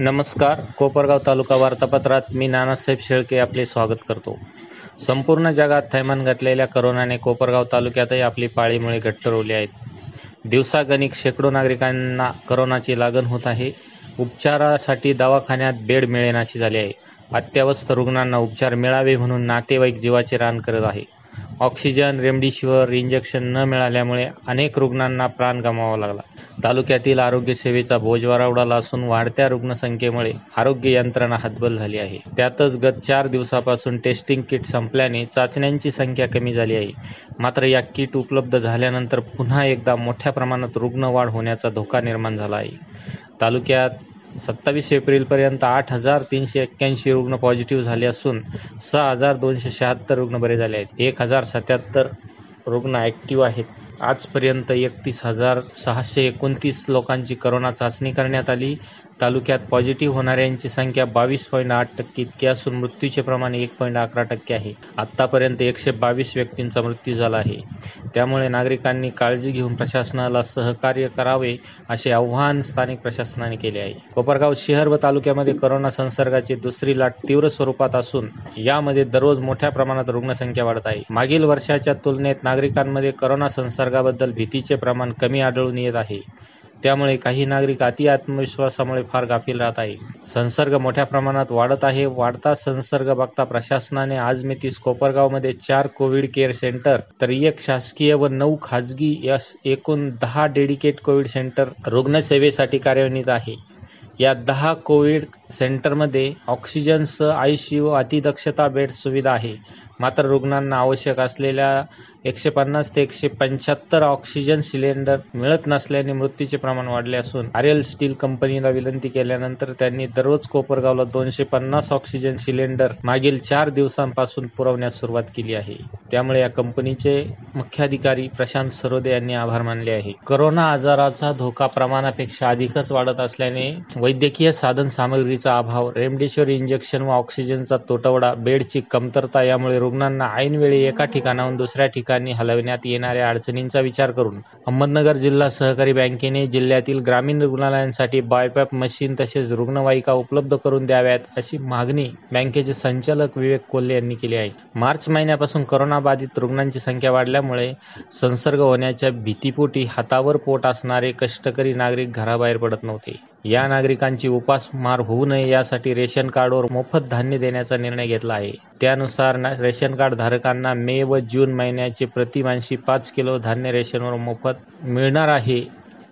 नमस्कार. कोपरगाव तालुका वार्तापत्रात मी नानासाहेब शेळके आपले स्वागत करतो. संपूर्ण जगात थैमान घातलेल्या करोनाने कोपरगाव तालुक्यातही आपली पाळीमुळे घट्ट रोवली आहेत. दिवसागणिक शेकडो नागरिकांना करोनाची लागण होत आहे. उपचारासाठी दवाखान्यात बेड मिळेनाशी झाली आहे. अत्यावस्थ रुग्णांना उपचार मिळावे म्हणून नातेवाईक जीवाचे रान करत आहे. ऑक्सिजन रेमडेसिवीर इंजेक्शन न मिळाल्यामुळे अनेक रुग्णांना प्राण गमावा लागला. तालुक्यातील आरोग्य सेवेचा बोजवारा उडाला असून वाढत्या रुग्णसंख्येमुळे आरोग्य यंत्रणा हतबल झाली आहे. त्यातच गत चार दिवसापासून टेस्टिंग किट संपल्याने चाचण्यांची संख्या कमी झाली आहे. मात्र या किट उपलब्ध झाल्यानंतर पुन्हा एकदा मोठ्या प्रमाणात रुग्णवाढ होण्याचा धोका निर्माण झाला आहे. तालुक्यात सत्तावीस एप्रिलपर्यंत आठ हजार तीनशे एक्क्याऐंशी रुग्ण पॉझिटिव्ह झाले असून सहा हजार दोनशे शहात्तर रुग्ण बरे झाले आहेत. एक हजार सत्याहत्तर रुग्ण ॲक्टिव्ह आहेत. आजपर्यंत एकतीस हजार सहाशे एकोणतीस लोकांची करोना चाचणी करण्यात आली. तालुक्यात पॉझिटिव्ह होणाऱ्यांची संख्या बावीस पॉईंट आठ टक्के इतकी असून मृत्यूचे प्रमाण एक पॉईंट अकरा टक्के आहे. आत्तापर्यंत एकशे बावीस व्यक्तींचा मृत्यू झाला आहे. त्यामुळे नागरिकांनी काळजी घेऊन प्रशासनाला सहकार्य करावे असे आव्हान स्थानिक प्रशासनाने केले आहे. कोपरगाव शहर व तालुक्यामध्ये करोना संसर्गाची दुसरी लाट तीव्र स्वरूपात असून यामध्ये दररोज मोठ्या प्रमाणात रुग्णसंख्या वाढत आहे. मागील वर्षाच्या तुलनेत नागरिकांमध्ये करोना संसर्गाबद्दल भीतीचे प्रमाण कमी आढळून येत आहे. त्यामुळे काही नागरिक अति आत्मविश्वासामुळे फार गाफील राहत आहे. संसर्ग मोठ्या प्रमाणात वाढत आहे. वाढता संसर्ग बघता प्रशासनाने आज मितीस कोपरगावमध्ये चार कोविड केअर सेंटर तर एक शासकीय व नऊ खाजगी या एकूण दहा डेडिकेट कोविड सेंटर रुग्णसेवेसाठी कार्यान्वित आहे. या दहा कोविड सेंटरमध्ये ऑक्सिजनसह आयसीयू अतिदक्षता बेड सुविधा आहे. मात्र रुग्णांना आवश्यक असलेल्या एकशे पन्नास ते एकशे पंच्याहत्तर ऑक्सिजन सिलेंडर मिळत नसल्याने मृत्यूचे प्रमाण वाढले असून आर्यल स्टील कंपनीला विनंती केल्यानंतर त्यांनी दररोज कोपरगावला दोनशे पन्नास ऑक्सिजन सिलेंडर मागील चार दिवसांपासून पुरवण्यास सुरुवात केली आहे. त्यामुळे या कंपनीचे मुख्याधिकारी प्रशांत सरोदे यांनी आभार मानले आहे. करोना आजाराचा धोका प्रमाणापेक्षा अधिकच वाढत असल्याने वैद्यकीय साधन सामग्रीचा अभाव रेमडेसिवीर इंजेक्शन व ऑक्सिजनचा तुटवडा बेडची कमतरता यामुळे रुग्णांना ऐनवेळी एका ठिकाणाहून दुसऱ्या ठिकाणी हलवण्यात येणाऱ्या अडचणींचा विचार करून अहमदनगर जिल्हा सहकारी बँकेने जिल्ह्यातील ग्रामीण रुग्णालयांसाठी बायपॅप मशीन तसेच रुग्णवाहिका उपलब्ध करून द्याव्यात अशी मागणी बँकेचे संचालक विवेक कोल्हे यांनी केली आहे. मार्च महिन्यापासून करोनाबाधित रुग्णांची संख्या वाढल्यामुळे संसर्ग होण्याच्या भीतीपोटी हातावर पोट असणारे कष्टकरी नागरिक घराबाहेर पडत नव्हते. या नागरिकांची उपासमार होऊ नये यासाठी रेशन कार्डवर मोफत धान्य देण्याचा निर्णय घेतला आहे. त्यानुसार रेशन कार्ड धारकांना मे व जून महिन्याचे प्रतिमानशी पाच किलो धान्य रेशनवर मोफत मिळणार आहे.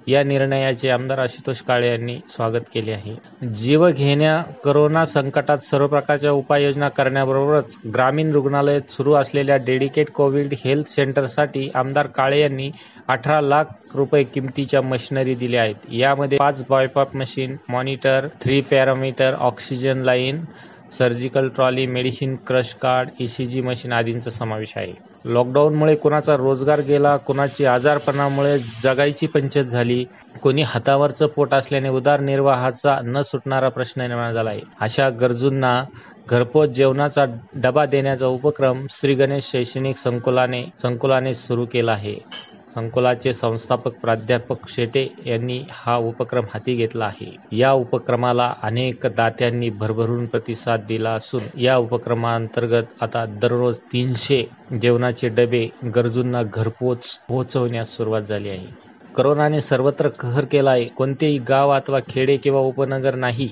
या निर्णयाचे आमदार आशुतोष काळे यांनी स्वागत केले आहे. जीव घेण्या करोना संकटात सर्व प्रकारच्या उपाययोजना करण्याबरोबरच ग्रामीण रुग्णालयात सुरू असलेल्या डेडिकेट कोविड हेल्थ सेंटरसाठी आमदार काळे यांनी अठरा लाख रुपये किमतीच्या मशिनरी दिल्या आहेत. यामध्ये पाच BiPAP machine monitor three parameter oxygen line surgical trolley medicine crash card E C G machine आदींचा समावेश आहे. लॉकडाऊनमुळे कोणाचा रोजगार गेला कोणाची आजारपणामुळे जगायची पंचायत झाली कोणी हातावरचं पोट असल्याने उदारनिर्वाहाचा न सुटणारा प्रश्न निर्माण झाला आहे. अशा गरजूंना घरपोच जेवणाचा डबा देण्याचा उपक्रम श्री गणेश शैक्षणिक संकुलाने संकुलाने सुरू केला आहे. संकुलाचे संस्थापक प्राध्यापक शेटे यांनी हा उपक्रम हाती घेतला आहे. या उपक्रमाला अनेक दात्यांनी भरभरून प्रतिसाद दिला असून या उपक्रमाअंतर्गत आता दररोज तीनशे जेवणाचे डबे गरजूंना घरपोच पोहोचवण्यास सुरुवात झाली आहे. करोनाने सर्वत्र कहर केला आहे कोणतेही गाव अथवा खेडे किंवा उपनगर नाही.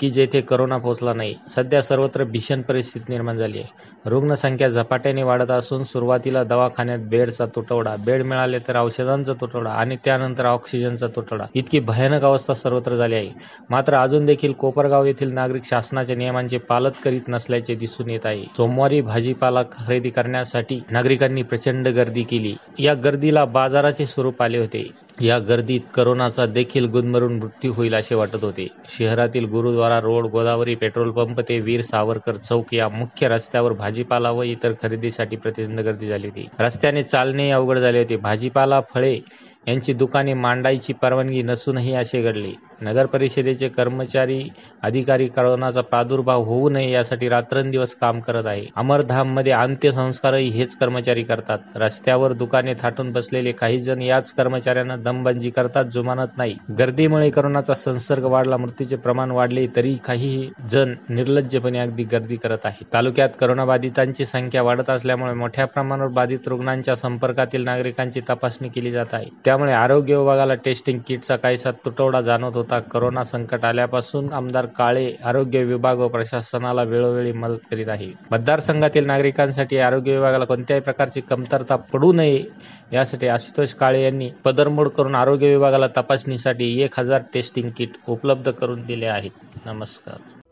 की जेथे करोना पोहोचला नाही सध्या सर्वत्र भीषण परिस्थिती निर्माण झाली आहे. रुग्णसंख्या झपाट्याने वाढत असून सुरुवातीला दवाखान्यात बेडचा तुटवडा बेड मिळाले तर औषधांचा तुटवडा आणि त्यानंतर ऑक्सिजनचा तुटवडा. इतकी भयानक अवस्था सर्वत्र झाली आहे. मात्र अजून देखील कोपरगाव येथील नागरिक शासनाच्या नियमांचे पालन करीत नसल्याचे दिसून येत आहे. सोमवारी भाजीपाला खरेदी करण्यासाठी नागरिकांनी प्रचंड गर्दी केली. या गर्दीला बाजाराचे स्वरूप आले होते. या गर्दीत करोनाचा देखील गुदमरून मृत्यू होईल असे वाटत होते. शहरातील Gurudwara road Godavari petrol pump ते वीर सावरकर चौक या मुख्य रस्त्यावर भाजीपाला व इतर खरेदीसाठी प्रचंड गर्दी झाली होती. रस्त्याने चालणे अवघड झाले होते. भाजीपाला फळे यांची दुकाने मांडायची परवानगी नसूनही असे घडले. नगरपरिषदेचे कर्मचारी अधिकारी करोनाचा प्रादुर्भाव होऊ नये यासाठी रात्रंदिवस काम करत आहे. अमरधाममध्ये अंत्यसंस्कारही हेच कर्मचारी करतात. रस्त्यावर दुकाने थाटून बसलेले काही जण याच कर्मचाऱ्यांना दमबंजी करतात जुमानत नाही. गर्दीमुळे करोनाचा संसर्ग वाढला मृत्यूचे प्रमाण वाढले तरी काही जण निर्लज्जपणे अगदी गर्दी करत आहे तालुक्यात करोनाबाधितांची संख्या वाढत असल्यामुळे मोठ्या प्रमाणावर बाधित रुग्णांच्या संपर्कातील नागरिकांची तपासणी केली जात आहे. त्यामुळे आरोग्य विभागाला टेस्टिंग किटचा काहीसा तुटवडा जाणवत होता. करोना संकट आल्यापासून आमदार काळे आरोग्य विभाग व प्रशासनाला वेळोवेळी मदत करीत आहे. मतदारसंघातील नागरिकांसाठी आरोग्य विभागाला कोणत्याही प्रकारची कमतरता पडू नये यासाठी आशुतोष काळे यांनी पदरमोड करून आरोग्य विभागाला तपासणीसाठी एक हजार टेस्टिंग किट उपलब्ध करून दिले आहेत नमस्कार.